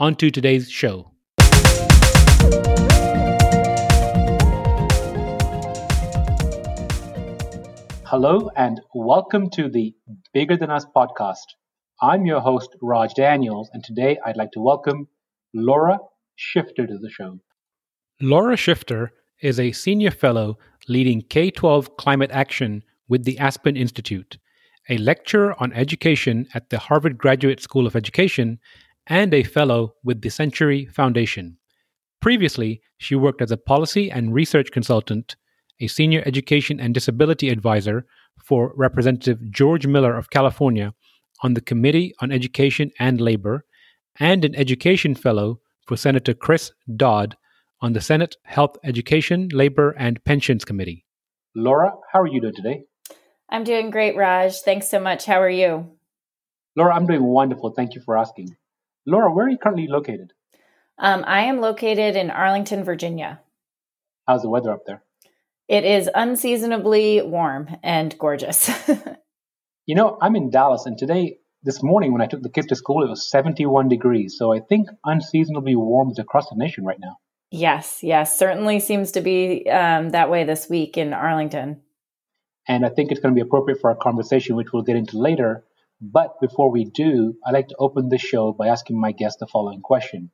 on to today's show. Hello, and welcome to the Bigger Than Us podcast. I'm your host, Raj Daniels, and today I'd like to welcome Laura Schifter to the show. Laura Schifter is a senior fellow leading K 12 climate action with the Aspen Institute, a lecturer on education at the Harvard Graduate School of Education, and a fellow with the Century Foundation. Previously, she worked as a policy and research consultant, a senior education and disability advisor for Representative George Miller of California on the Committee on Education and Labor, and an education fellow for Senator Chris Dodd on the Senate Health, Education, Labor, and Pensions Committee. Laura, how are you doing today? I'm doing great, Raj. Thanks so much. How are you? Laura, I'm doing wonderful. Thank you for asking. Laura, where are you currently located? Um, I am located in Arlington, Virginia. How's the weather up there? It is unseasonably warm and gorgeous. you know, I'm in Dallas, and today, this morning, when I took the kids to school, it was 71 degrees. So I think unseasonably warm is across the nation right now. Yes, yes, certainly seems to be um, that way this week in Arlington. And I think it's going to be appropriate for our conversation, which we'll get into later. But before we do, I'd like to open this show by asking my guest the following question.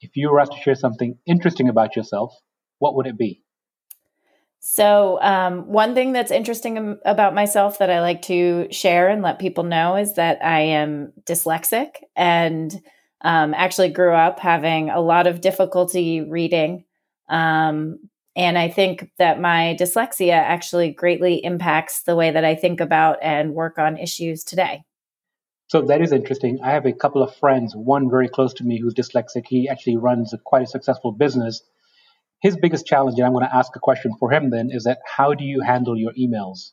If you were asked to share something interesting about yourself, what would it be? So, um, one thing that's interesting about myself that I like to share and let people know is that I am dyslexic and um, actually grew up having a lot of difficulty reading. Um, and I think that my dyslexia actually greatly impacts the way that I think about and work on issues today. So that is interesting. I have a couple of friends, one very close to me who's dyslexic. He actually runs a, quite a successful business. His biggest challenge, and I'm going to ask a question for him then, is that how do you handle your emails?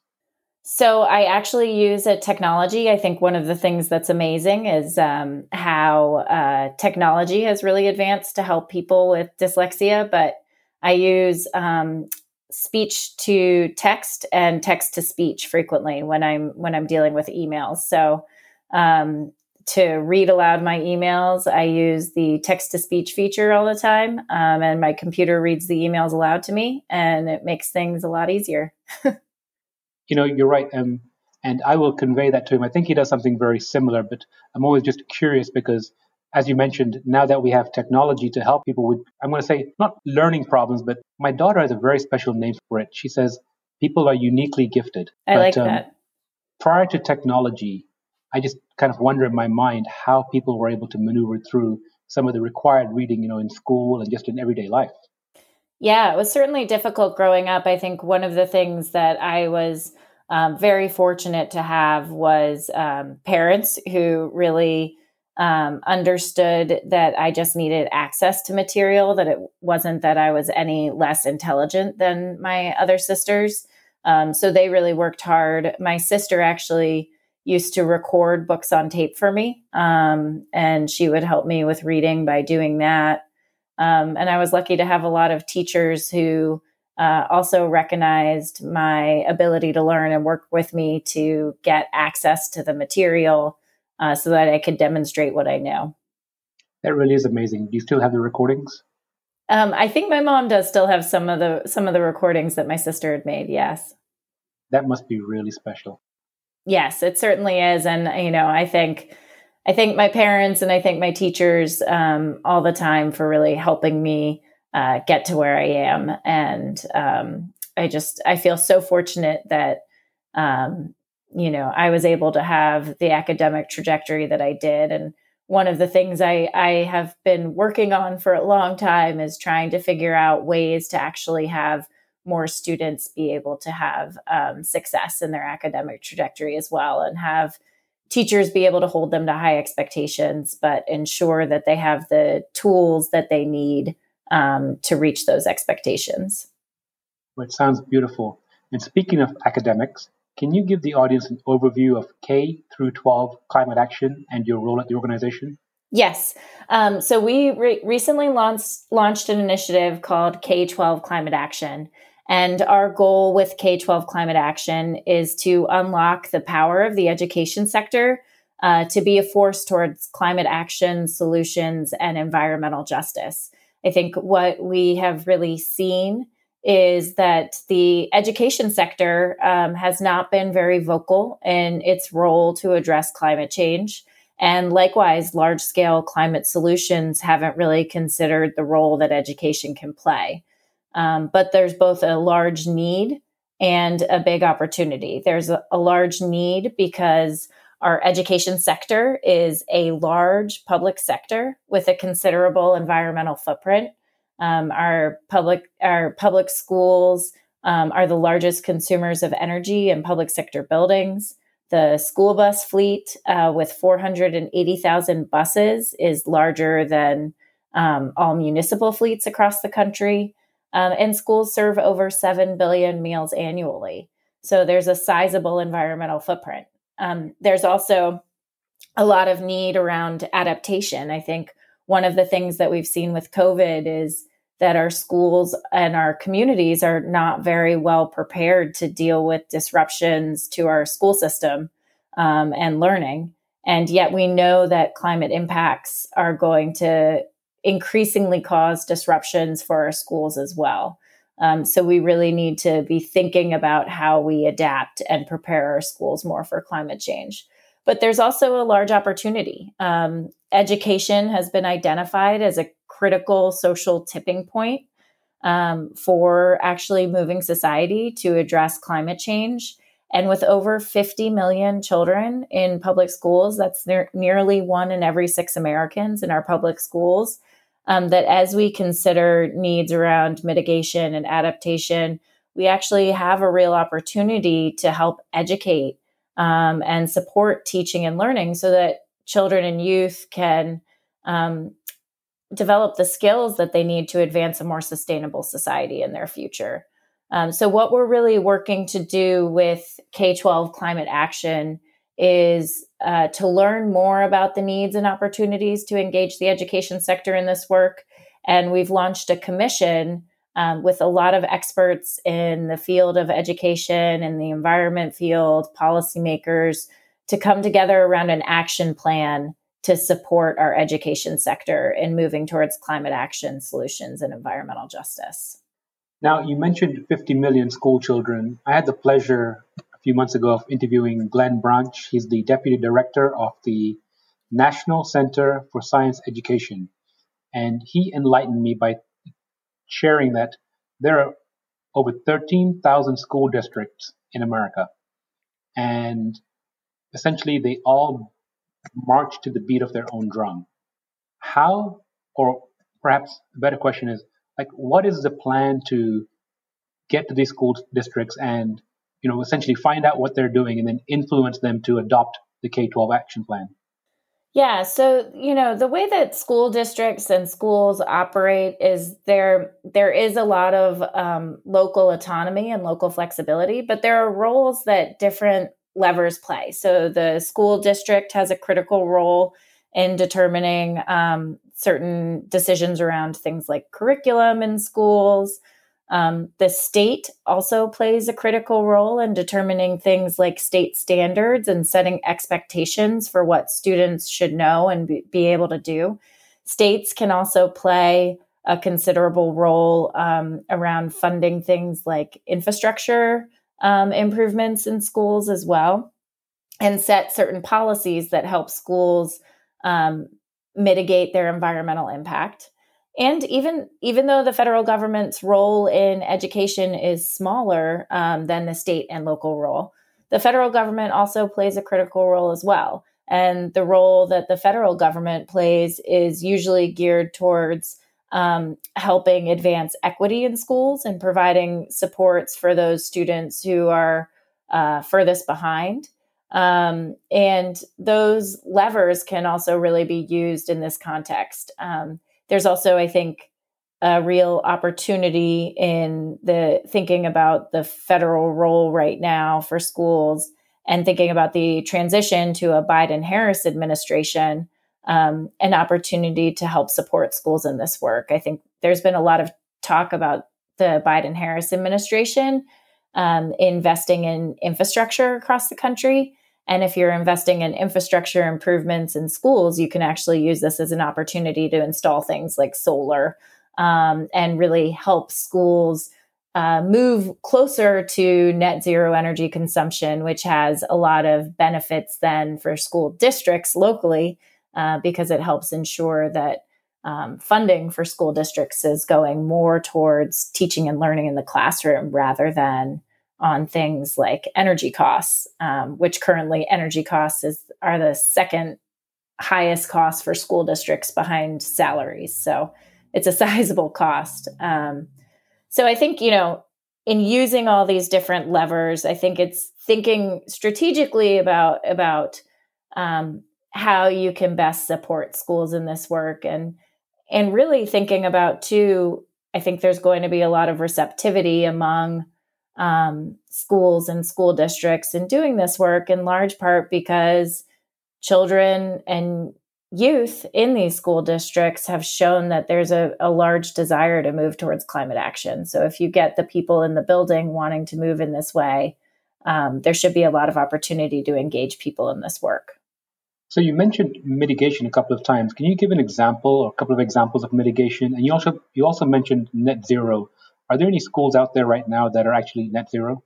So I actually use a technology. I think one of the things that's amazing is um, how uh, technology has really advanced to help people with dyslexia. But I use um, speech to text and text to speech frequently when I'm when I'm dealing with emails. So um, to read aloud my emails, I use the text to speech feature all the time, um, and my computer reads the emails aloud to me, and it makes things a lot easier. you know, you're right. Um, and I will convey that to him. I think he does something very similar, but I'm always just curious because, as you mentioned, now that we have technology to help people with, I'm going to say, not learning problems, but my daughter has a very special name for it. She says, people are uniquely gifted. I but, like um, that. Prior to technology, I just kind of wonder in my mind how people were able to maneuver through some of the required reading, you know, in school and just in everyday life. Yeah, it was certainly difficult growing up. I think one of the things that I was um, very fortunate to have was um, parents who really um, understood that I just needed access to material, that it wasn't that I was any less intelligent than my other sisters. Um, so they really worked hard. My sister actually used to record books on tape for me. Um, and she would help me with reading by doing that. Um, and I was lucky to have a lot of teachers who uh, also recognized my ability to learn and work with me to get access to the material uh, so that I could demonstrate what I know. That really is amazing. Do you still have the recordings? Um, I think my mom does still have some of the some of the recordings that my sister had made. Yes, that must be really special. Yes, it certainly is, and you know, I think I thank my parents and I thank my teachers um, all the time for really helping me uh, get to where I am, and um, I just I feel so fortunate that um, you know I was able to have the academic trajectory that I did, and one of the things I, I have been working on for a long time is trying to figure out ways to actually have more students be able to have um, success in their academic trajectory as well and have teachers be able to hold them to high expectations, but ensure that they have the tools that they need um, to reach those expectations. It sounds beautiful. And speaking of academics, can you give the audience an overview of K through 12 climate action and your role at the organization? Yes. Um, so we re- recently launched launched an initiative called K 12 Climate Action. And our goal with K 12 Climate Action is to unlock the power of the education sector uh, to be a force towards climate action, solutions, and environmental justice. I think what we have really seen is that the education sector um, has not been very vocal in its role to address climate change. And likewise, large scale climate solutions haven't really considered the role that education can play. Um, but there's both a large need and a big opportunity. There's a, a large need because our education sector is a large public sector with a considerable environmental footprint. Um, our public our public schools um, are the largest consumers of energy in public sector buildings. The school bus fleet, uh, with 480,000 buses, is larger than um, all municipal fleets across the country. Um, and schools serve over 7 billion meals annually. So there's a sizable environmental footprint. Um, there's also a lot of need around adaptation. I think one of the things that we've seen with COVID is that our schools and our communities are not very well prepared to deal with disruptions to our school system um, and learning. And yet we know that climate impacts are going to increasingly cause disruptions for our schools as well. Um, so we really need to be thinking about how we adapt and prepare our schools more for climate change. But there's also a large opportunity. Um, education has been identified as a critical social tipping point um, for actually moving society to address climate change. And with over 50 million children in public schools, that's ne- nearly one in every six Americans in our public schools. Um, that as we consider needs around mitigation and adaptation, we actually have a real opportunity to help educate um, and support teaching and learning so that children and youth can um, develop the skills that they need to advance a more sustainable society in their future. Um, so, what we're really working to do with K 12 climate action is uh, to learn more about the needs and opportunities to engage the education sector in this work. And we've launched a commission um, with a lot of experts in the field of education and the environment field, policymakers, to come together around an action plan to support our education sector in moving towards climate action solutions and environmental justice. Now, you mentioned 50 million school children. I had the pleasure a few months ago of interviewing Glenn Branch. He's the deputy director of the National Center for Science Education. And he enlightened me by sharing that there are over 13,000 school districts in America. And essentially, they all march to the beat of their own drum. How, or perhaps a better question is, like, what is the plan to get to these school districts and, you know, essentially find out what they're doing and then influence them to adopt the K 12 action plan? Yeah, so you know the way that school districts and schools operate is there. There is a lot of um, local autonomy and local flexibility, but there are roles that different levers play. So the school district has a critical role in determining um, certain decisions around things like curriculum in schools. Um, the state also plays a critical role in determining things like state standards and setting expectations for what students should know and be, able to do. States can also play a considerable role um, around funding things like infrastructure um, improvements in schools as well and set certain policies that help schools um, mitigate their environmental impact and even even though the federal government's role in education is smaller um, than the state and local role the federal government also plays a critical role as well and the role that the federal government plays is usually geared towards um, helping advance equity in schools and providing supports for those students who are uh, furthest behind. Um, and those levers can also really be used in this context. Um, there's also, I think, a real opportunity in the thinking about the federal role right now for schools and thinking about the transition to a Biden Harris administration, um, an opportunity to help support schools in this work. I think there's been a lot of talk about the Biden Harris administration um, investing in infrastructure across the country. And if you're investing in infrastructure improvements in schools, you can actually use this as an opportunity to install things like solar um, and really help schools uh, move closer to net zero energy consumption, which has a lot of benefits then for school districts locally uh, because it helps ensure that um, funding for school districts is going more towards teaching and learning in the classroom rather than on things like energy costs, um, which currently energy costs is are the second highest cost for school districts behind salaries. So it's a sizable cost. Um, so I think you know in using all these different levers, I think it's thinking strategically about about um, how you can best support schools in this work and and really thinking about too. I think there's going to be a lot of receptivity among um, schools and school districts in doing this work in large part because children and youth in these school districts have shown that there's a, a, large desire to move towards climate action. So if you get the people in the building wanting to move in this way, um, there should be a lot of opportunity to engage people in this work. So you mentioned mitigation a couple of times. Can you give an example or a couple of examples of mitigation? And you also you also mentioned net zero. Are there any schools out there right now that are actually net zero?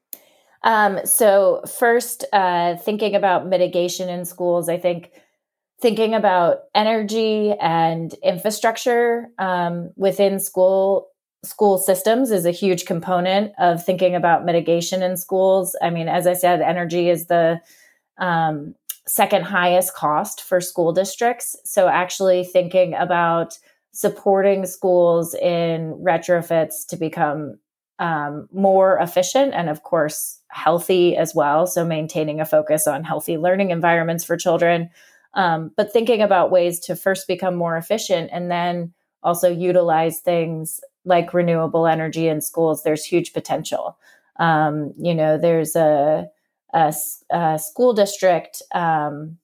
Um, so, first, uh, thinking about mitigation in schools, I think thinking about energy and infrastructure um, within school school systems is a huge component of thinking about mitigation in schools. I mean, as I said, energy is the um, second highest cost for school districts. So, actually thinking about supporting schools in retrofits to become um, more efficient and, of course, healthy as well. So, maintaining a focus on healthy learning environments for children, um, but thinking about ways to first become more efficient and then also utilize things like renewable energy in schools. There's huge potential. Um, you know, there's a, a, a school district um,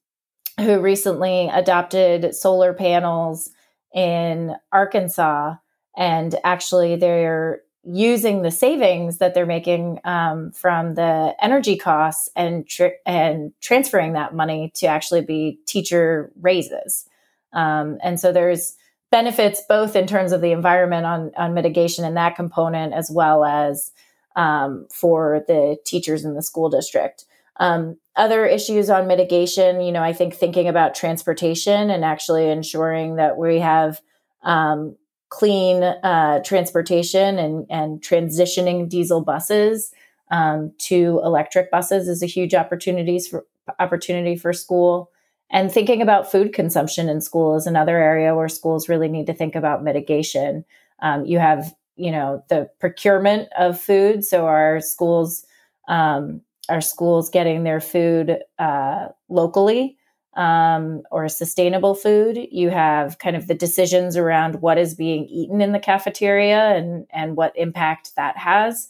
who recently adopted solar panels in Arkansas. And actually, they're using the savings that they're making um, from the energy costs and tr- and transferring that money to actually be teacher raises. Um, and so there's benefits both in terms of the environment on on mitigation and that component, as well as um, for the teachers in the school district. Um, other issues on mitigation, you know, I think thinking about transportation and actually ensuring that we have um, clean uh, transportation and, and transitioning diesel buses um, to electric buses is a huge opportunities for opportunity for school. And thinking about food consumption in school is another area where schools really need to think about mitigation. Um, you have, you know, the procurement of food. So our schools um, are schools getting their food uh, locally um, or sustainable food. You have kind of the decisions around what is being eaten in the cafeteria and and what impact that has.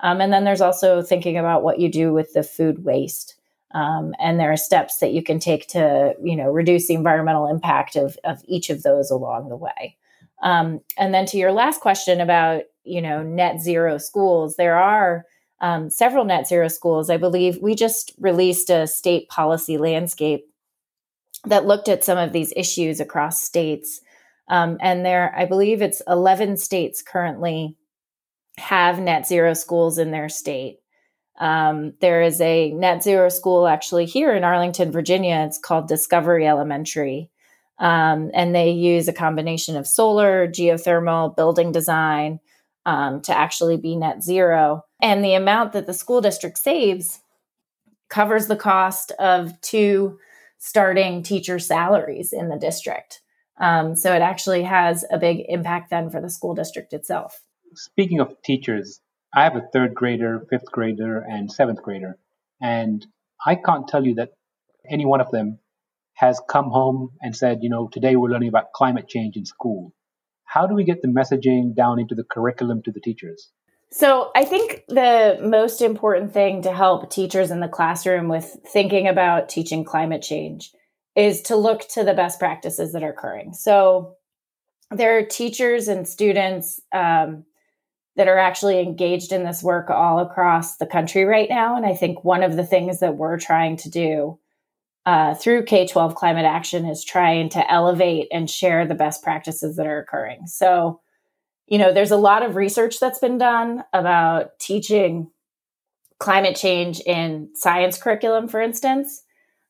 Um, and then there's also thinking about what you do with the food waste. Um, and there are steps that you can take to you know reduce the environmental impact of of each of those along the way. Um, and then to your last question about you know net zero schools, there are um, several net zero schools. I believe we just released a state policy landscape that looked at some of these issues across states. Um, and there, I believe it's 11 states currently have net zero schools in their state. Um, there is a net zero school actually here in Arlington, Virginia. It's called Discovery Elementary. Um, and they use a combination of solar, geothermal, building design um, to actually be net zero. And the amount that the school district saves covers the cost of two starting teacher salaries in the district. Um, so it actually has a big impact then for the school district itself. Speaking of teachers, I have a third grader, fifth grader, and seventh grader. And I can't tell you that any one of them has come home and said, you know, today we're learning about climate change in school. How do we get the messaging down into the curriculum to the teachers? So, I think the most important thing to help teachers in the classroom with thinking about teaching climate change is to look to the best practices that are occurring. So, there are teachers and students um, that are actually engaged in this work all across the country right now. And I think one of the things that we're trying to do uh, through K 12 climate action is trying to elevate and share the best practices that are occurring. So, you know, there's a lot of research that's been done about teaching climate change in science curriculum, for instance,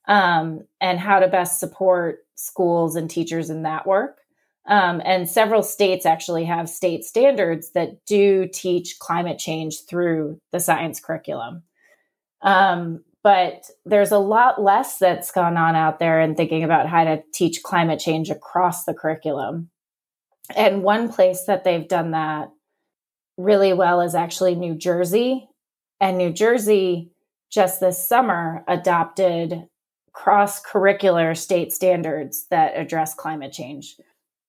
um, and how to best support schools and teachers in that work. Um, and several states actually have state standards that do teach climate change through the science curriculum. Um, but there's a lot less that's gone on out there in thinking about how to teach climate change across the curriculum. And one place that they've done that really well is actually New Jersey. And New Jersey just this summer adopted cross curricular state standards that address climate change.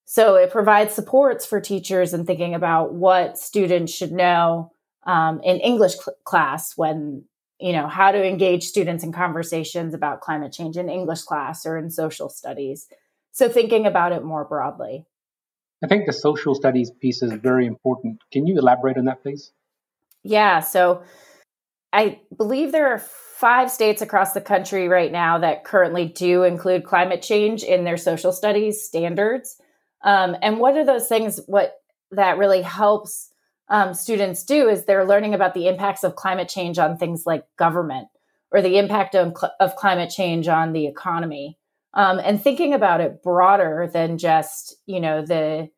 So it provides supports for teachers in thinking about what students should know um, in English cl- class when, you know, how to engage students in conversations about climate change in English class or in social studies. So thinking about it more broadly. I think the social studies piece is very important. Can you elaborate on that, please? Yeah. So I believe there are five states across the country right now that currently do include climate change in their social studies standards. Um, and what are those things? What that really helps um, students do is they're learning about the impacts of climate change on things like government or the impact of, of climate change on the economy. Um, and thinking about it broader than just you know the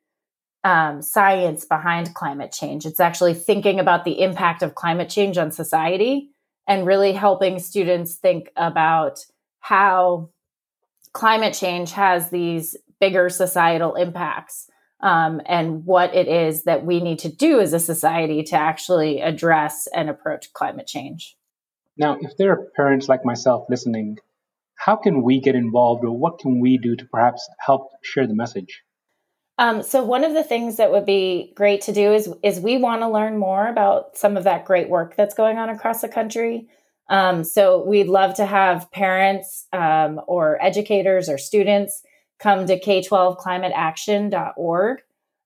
um, science behind climate change it's actually thinking about the impact of climate change on society and really helping students think about how climate change has these bigger societal impacts um, and what it is that we need to do as a society to actually address and approach climate change. Now, if there are parents like myself listening, how can we get involved or what can we do to perhaps help share the message? Um, so one of the things that would be great to do is is we want to learn more about some of that great work that's going on across the country. Um, so we'd love to have parents um, or educators or students come to k12climateaction.org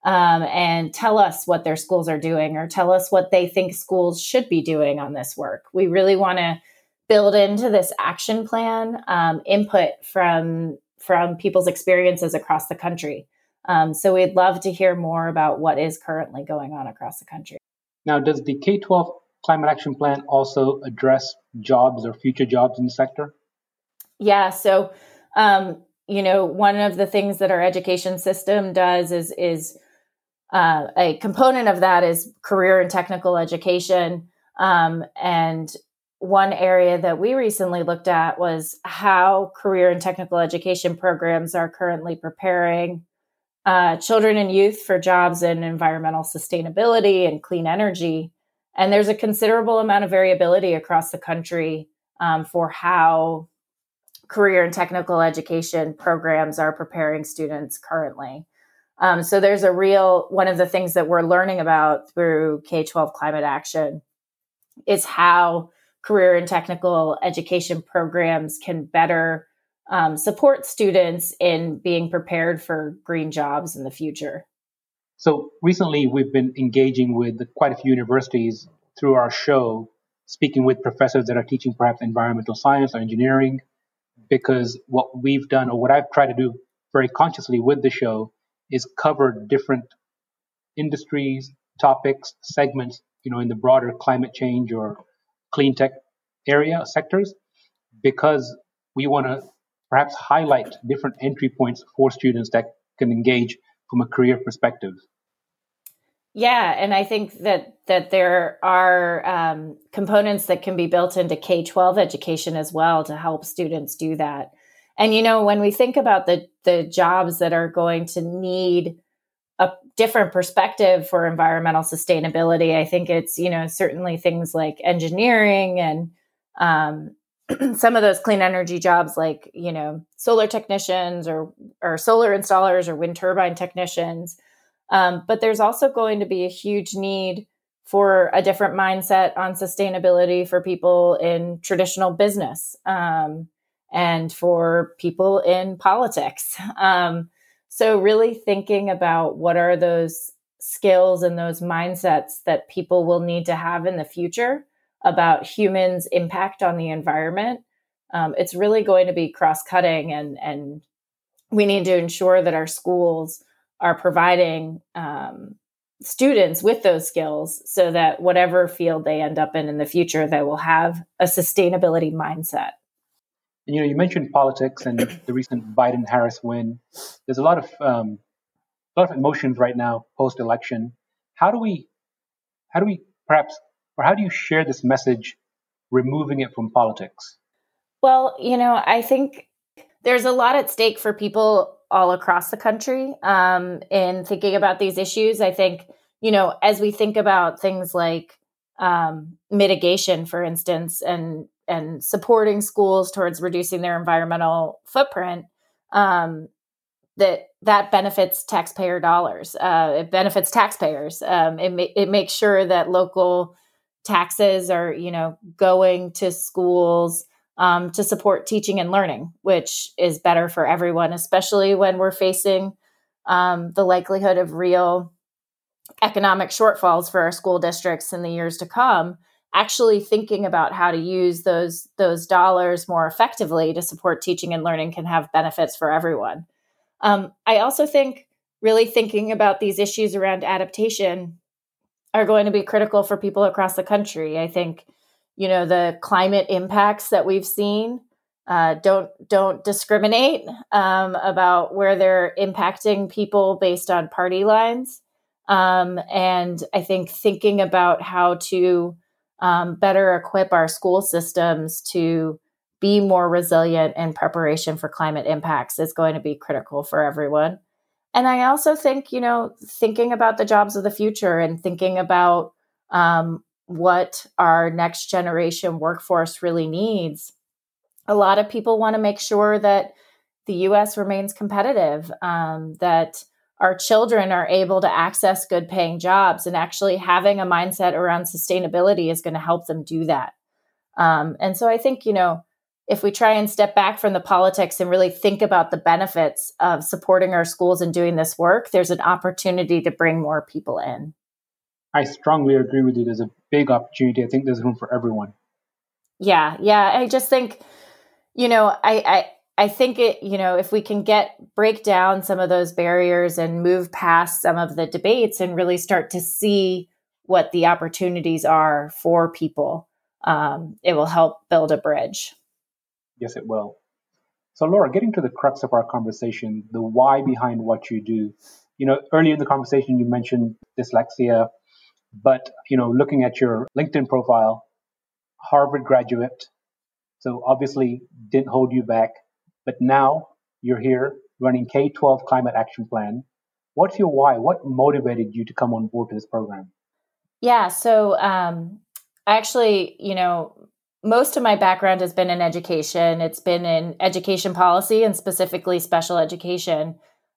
um, and tell us what their schools are doing or tell us what they think schools should be doing on this work. We really want to build into this action plan um, input from from people's experiences across the country. Um, so we'd love to hear more about what is currently going on across the country. Now, does the K 12 Climate Action Plan also address jobs or future jobs in the sector? Yeah, so um, you know, one of the things that our education system does is is uh, a component of that is career and technical education. Um, and one area that we recently looked at was how career and technical education programs are currently preparing uh, children and youth for jobs in environmental sustainability and clean energy. And there's a considerable amount of variability across the country um, for how career and technical education programs are preparing students currently. Um, so there's a real one of the things that we're learning about through K 12 climate action is how career and technical education programs can better um, support students in being prepared for green jobs in the future. So recently, we've been engaging with quite a few universities through our show, speaking with professors that are teaching perhaps environmental science or engineering, because what we've done, or what I've tried to do very consciously with the show, is cover different industries, topics, segments, you know, in the broader climate change or clean tech area sectors, because we want to perhaps highlight different entry points for students that can engage from a career perspective. Yeah, and I think that that there are um, components that can be built into K twelve education as well to help students do that. And you know, when we think about the the jobs that are going to need a different perspective for environmental sustainability, I think it's you know certainly things like engineering and um, some of those clean energy jobs like you know solar technicians or or solar installers or wind turbine technicians um, but there's also going to be a huge need for a different mindset on sustainability for people in traditional business um, and for people in politics um, so really thinking about what are those skills and those mindsets that people will need to have in the future about humans' impact on the environment. Um, it's really going to be cross cutting, and and we need to ensure that our schools are providing um, students with those skills so that whatever field they end up in in the future, they will have a sustainability mindset. And, you know, you mentioned politics and the recent Biden-Harris win. There's a lot of um, a lot of emotions right now post-election. How do we, how do we perhaps or how do you share this message, removing it from politics? Well, you know, I think there's a lot at stake for people all across the country um, in thinking about these issues. I think, you know, as we think about things like um, mitigation, for instance, and and supporting schools towards reducing their environmental footprint, um, that that benefits taxpayer dollars. Uh, it benefits taxpayers. Um, it ma- it makes sure that local taxes are you know going to schools um, to support teaching and learning which is better for everyone especially when we're facing um, the likelihood of real economic shortfalls for our school districts in the years to come actually thinking about how to use those those dollars more effectively to support teaching and learning can have benefits for everyone um, i also think really thinking about these issues around adaptation are going to be critical for people across the country. I think, you know, the climate impacts that we've seen uh, don't don't discriminate um, about where they're impacting people based on party lines. Um, and I think thinking about how to um, better equip our school systems to be more resilient in preparation for climate impacts is going to be critical for everyone. And I also think, you know, thinking about the jobs of the future and thinking about um, what our next generation workforce really needs. A lot of people want to make sure that the US remains competitive, um, that our children are able to access good paying jobs, and actually having a mindset around sustainability is going to help them do that. Um, and so I think, you know, if we try and step back from the politics and really think about the benefits of supporting our schools and doing this work, there's an opportunity to bring more people in. I strongly agree with you. There's a big opportunity. I think there's room for everyone. Yeah, yeah. I just think, you know, I, I I think it, you know, if we can get break down some of those barriers and move past some of the debates and really start to see what the opportunities are for people, um, it will help build a bridge. Yes, it will. So, Laura, getting to the crux of our conversation, the why behind what you do. You know, earlier in the conversation, you mentioned dyslexia, but, you know, looking at your LinkedIn profile, Harvard graduate, so obviously didn't hold you back, but now you're here running K 12 Climate Action Plan. What's your why? What motivated you to come on board to this program? Yeah, so um, I actually, you know, most of my background has been in education. It's been in education policy and specifically special education.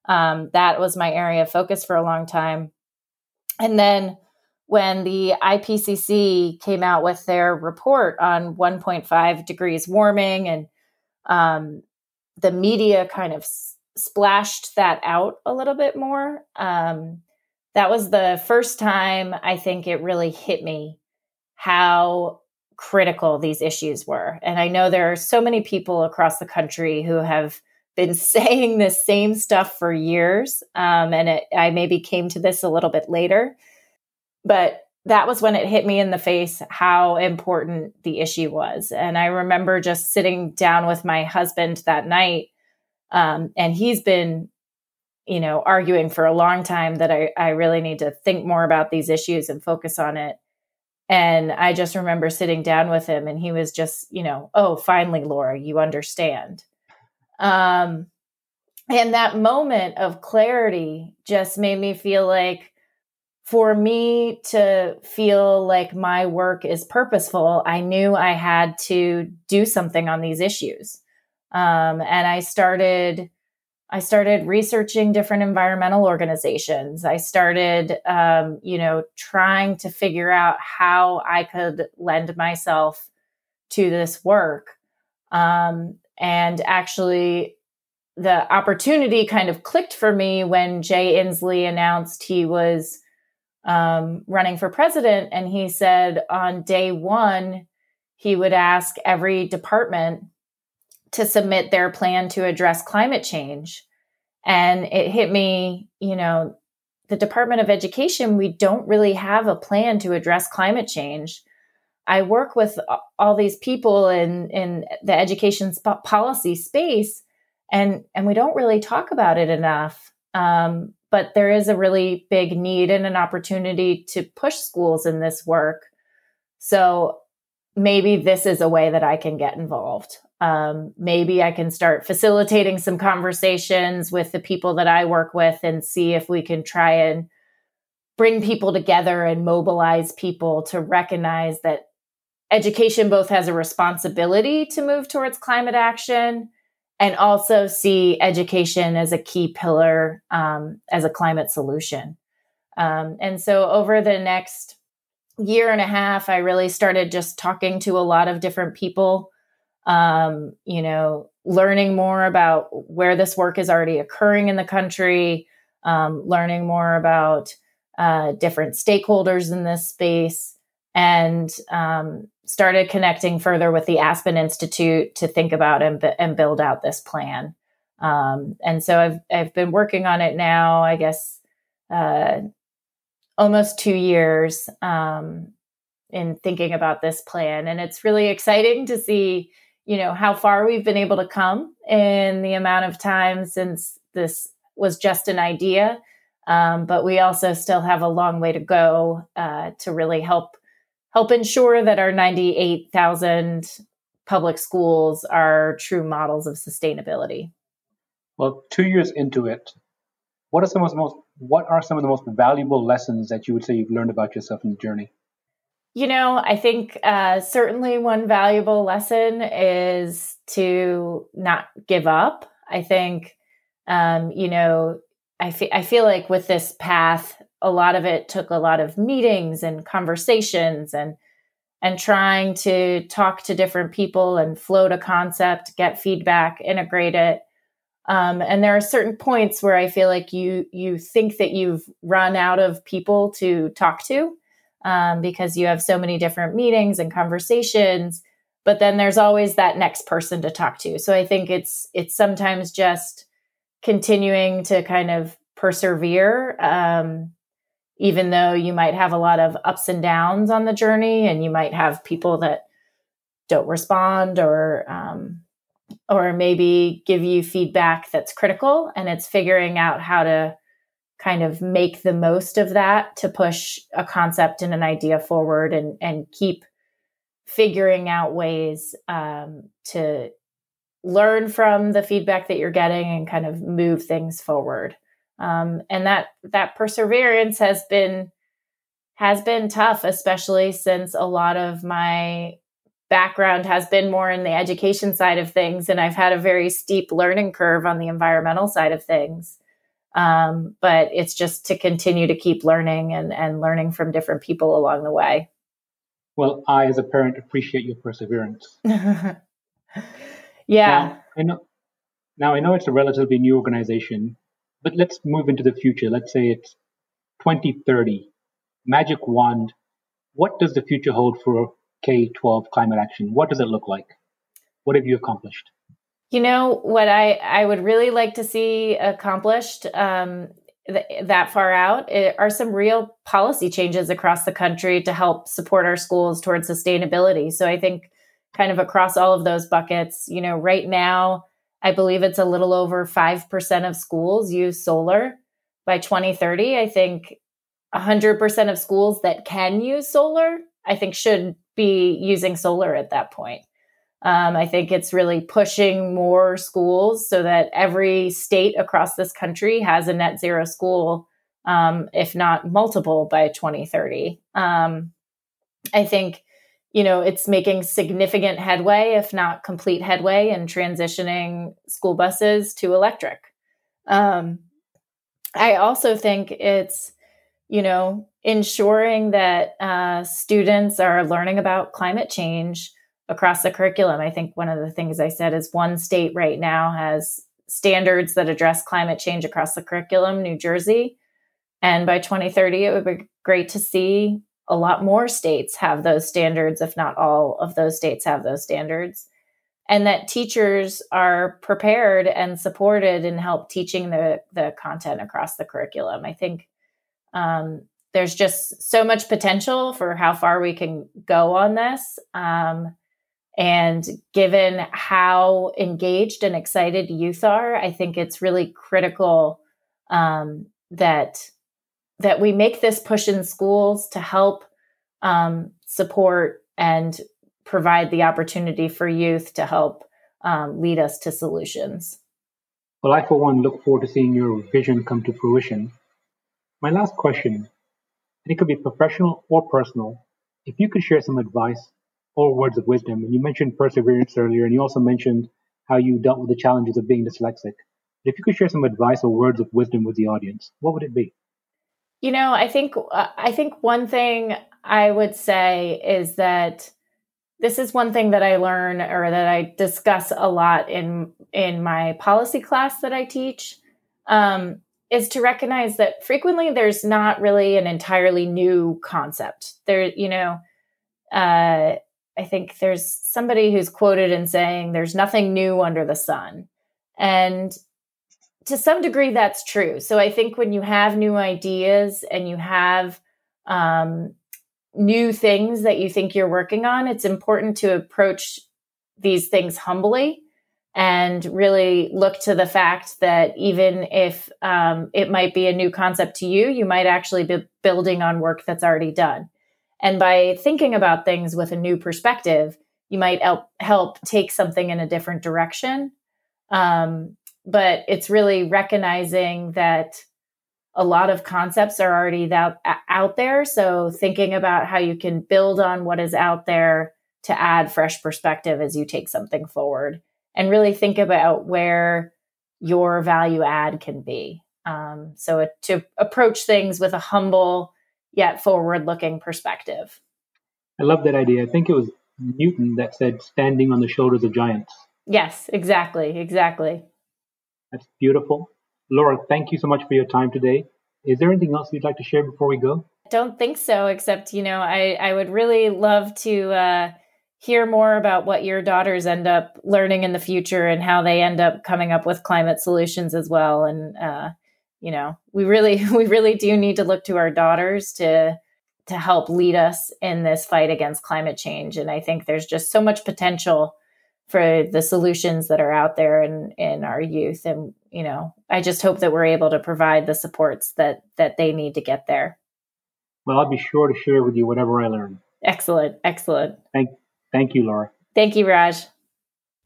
Um, that was my area of focus for a long time. And then when the IPCC came out with their report on 1.5 degrees warming and um, the media kind of s- splashed that out a little bit more, um, that was the first time I think it really hit me how critical these issues were. And I know there are so many people across the country who have been saying the same stuff for years. Um, and it, I maybe came to this a little bit later. But that was when it hit me in the face how important the issue was. And I remember just sitting down with my husband that night. Um, and he's been, you know, arguing for a long time that I, I really need to think more about these issues and focus on it. And I just remember sitting down with him and he was just, you know, oh, finally, Laura, you understand. Um, and that moment of clarity just made me feel like, for me to feel like my work is purposeful, I knew I had to do something on these issues. Um, and I started I started researching different environmental organizations. I started, um, you know, trying to figure out how I could lend myself to this work. Um, and actually, the opportunity kind of clicked for me when Jay Inslee announced he was um, running for president. And he said on day one, he would ask every department to submit their plan to address climate change. And it hit me, you know, the Department of Education, we don't really have a plan to address climate change. I work with all these people in, in the education sp- policy space, and, and we don't really talk about it enough. Um, but there is a really big need and an opportunity to push schools in this work. So maybe this is a way that I can get involved. Um, maybe I can start facilitating some conversations with the people that I work with and see if we can try and bring people together and mobilize people to recognize that education both has a responsibility to move towards climate action and also see education as a key pillar um, as a climate solution. Um, and so over the next year and a half, I really started just talking to a lot of different people um, you know, learning more about where this work is already occurring in the country, um, learning more about uh, different stakeholders in this space, and um, started connecting further with the Aspen Institute to think about and, and build out this plan. Um, and so I've I've been working on it now, I guess, uh, almost two years um, in thinking about this plan, and it's really exciting to see you know how far we've been able to come in the amount of time since this was just an idea um, but we also still have a long way to go uh, to really help help ensure that our 98,000 public schools are true models of sustainability. Well, two years into it, what are some of the most what are some of the most valuable lessons that you would say you've learned about yourself in the journey? You know, I think uh, certainly one valuable lesson is to not give up. I think, um, you know, I, fe- I feel like with this path, a lot of it took a lot of meetings and conversations and and trying to talk to different people and float a concept, get feedback, integrate it. Um, and there are certain points where I feel like you you think that you've run out of people to talk to um, because you have so many different meetings and conversations but then there's always that next person to talk to so i think it's it's sometimes just continuing to kind of persevere um, even though you might have a lot of ups and downs on the journey and you might have people that don't respond or um, or maybe give you feedback that's critical and it's figuring out how to kind of make the most of that to push a concept and an idea forward and and keep figuring out ways um, to learn from the feedback that you're getting and kind of move things forward um, and that that perseverance has been has been tough especially since a lot of my background has been more in the education side of things and i've had a very steep learning curve on the environmental side of things um, but it's just to continue to keep learning and, and learning from different people along the way. Well, I, as a parent, appreciate your perseverance. yeah. Now I, know, now, I know it's a relatively new organization, but let's move into the future. Let's say it's 2030, magic wand. What does the future hold for K 12 climate action? What does it look like? What have you accomplished? You know what I I would really like to see accomplished um, th- that far out are some real policy changes across the country to help support our schools towards sustainability. So I think kind of across all of those buckets, you know, right now I believe it's a little over 5% of schools use solar. By 2030, I think 100% of schools that can use solar, I think should be using solar at that point. Um, I think it's really pushing more schools so that every state across this country has a net zero school um, if not multiple by 2030. Um, I think, you know, it's making significant headway, if not complete headway, in transitioning school buses to electric. Um, I also think it's, you know, ensuring that uh, students are learning about climate change across the curriculum. I think one of the things I said is one state right now has standards that address climate change across the curriculum, New Jersey. And by 2030, it would be great to see a lot more states have those standards, if not all of those states have those standards. And that teachers are prepared and supported and help teaching the, the content across the curriculum. I think um, there's just so much potential for how far we can go on this. Um, and given how engaged and excited youth are, I think it's really critical um, that that we make this push in schools to help um, support and provide the opportunity for youth to help um, lead us to solutions. Well, I, for one, look forward to seeing your vision come to fruition. My last question, and it could be professional or personal, if you could share some advice or words of wisdom, and you mentioned perseverance earlier, and you also mentioned how you dealt with the challenges of being dyslexic. But If you could share some advice or words of wisdom with the audience, what would it be? You know, I think uh, I think one thing I would say is that this is one thing that I learn or that I discuss a lot in in my policy class that I teach. Um, is to recognize that frequently there's not really an entirely new concept. There, you know, uh, I think there's somebody who's quoted in saying, "There's nothing new under the sun," and to some degree that's true. So i think when you have new ideas and you have um, new things that you think you're working on it's important to approach these things humbly and really look to the fact that even if um, it might be a new concept to you you might actually be building on work that's already done. And by thinking about things with a new perspective you might help help take something in a different direction. Um, but it's really recognizing that a lot of concepts are already out, out there. So thinking about how you can build on what is out there to add fresh perspective as you take something forward and really think about where your value add can be. Um, so it, to approach things with a humble yet forward looking perspective. I love that idea. I think it was Newton that said standing on the shoulders of giants. Yes, exactly, exactly. That's beautiful. Laura, thank you so much for your time today. Is there anything else you'd like to share before we go? Don't think so, except, you know, I, I would really love to uh, hear more about what your daughters end up learning in the future and how they end up coming up with climate solutions as well. And, uh, you know, we really, we really do need to look to our daughters to, to help lead us in this fight against climate change. And I think there's just so much potential for the solutions that are out there in in our youth. And you know i just hope that we're able to provide the supports that that they need to get there. Well i'll be sure to share with you whatever i learn. Excellent. Excellent. Thank thank you laura. Thank you raj.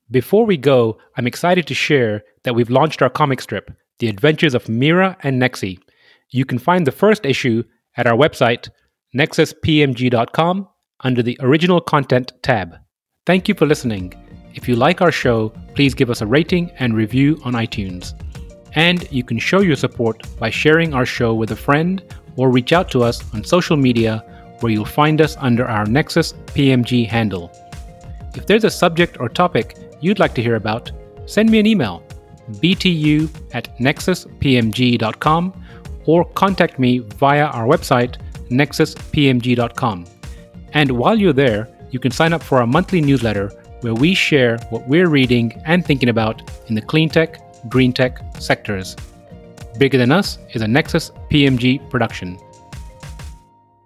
Before we go i'm excited to share that we've launched our comic strip the adventures of mira and nexi. You can find the first issue at our website nexuspmg.com under the original content tab. Thank you for listening if you like our show, please give us a rating and review on iTunes. And you can show your support by sharing our show with a friend or reach out to us on social media where you'll find us under our Nexus PMG handle. If there's a subject or topic you'd like to hear about, send me an email btu at nexuspmg.com or contact me via our website nexuspmg.com. And while you're there, you can sign up for our monthly newsletter where we share what we're reading and thinking about in the clean tech, green tech sectors. Bigger Than Us is a Nexus PMG production.